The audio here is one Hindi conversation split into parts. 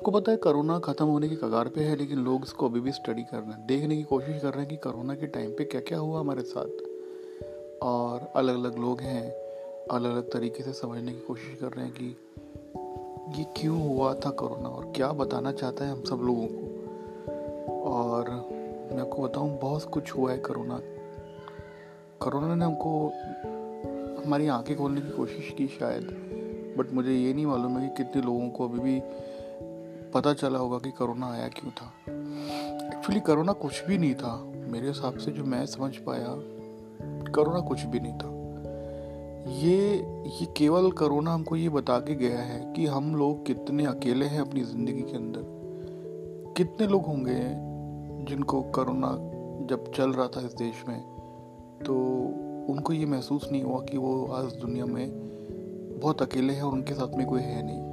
सबको पता है, कोरोना ख़त्म होने की कगार पे है, लेकिन लोग इसको अभी भी स्टडी कर रहे हैं। देखने की कोशिश कर रहे हैं कि कोरोना के टाइम पे क्या क्या हुआ हमारे साथ। और अलग अलग लोग हैं अलग अलग तरीके से समझने की कोशिश कर रहे हैं कि ये क्यों हुआ था कोरोना, और क्या बताना चाहता है हम सब लोगों को। और मैं आपको बताऊँ, बहुत कुछ हुआ है कोरोना। कोरोना ने हमको, हमारी आँखें खोलने की कोशिश की शायद बट मुझे ये नहीं मालूम है कि कितने लोगों को अभी भी पता चला होगा कि कोरोना आया क्यों था। एक्चुअली कोरोना कुछ भी नहीं था। मेरे हिसाब से जो मैं समझ पाया, कोरोना कुछ भी नहीं था। ये ये केवल कोरोना हमको ये बता के गया है कि हम लोग कितने अकेले हैं अपनी ज़िंदगी के अंदर। कितने लोग होंगे जिनको कोरोना जब चल रहा था इस देश में तो उनको ये महसूस नहीं हुआ कि वो आज दुनिया में बहुत अकेले हैं और उनके साथ में कोई है नहीं।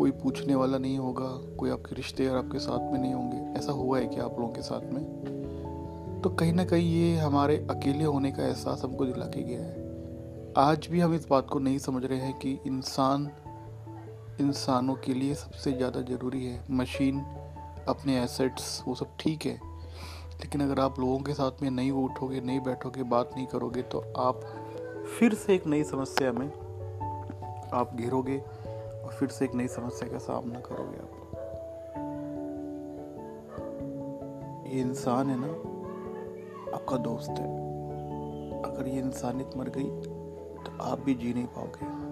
कोई पूछने वाला नहीं होगा, कोई आपके रिश्तेदार आपके साथ में नहीं होंगे। ऐसा हुआ है क्या आप लोगों के साथ में? तो कहीं ना कहीं ये हमारे अकेले होने का एहसास हमको दिला के गया है। आज भी हम इस बात को नहीं समझ रहे हैं कि इंसान, इंसानों के लिए सबसे ज़्यादा ज़रूरी है। मशीन, अपने एसेट्स वो सब ठीक है। लेकिन अगर आप लोगों के साथ में नहीं उठोगे, नहीं बैठोगे, बात नहीं करोगे तो आप फिर से एक नई समस्या में आप घिरोगे। और फिर से एक नई समस्या का सामना करोगे आप। ये इंसान है ना, आपका दोस्त है। अगर ये इंसानियत मर गई तो आप भी जी नहीं पाओगे।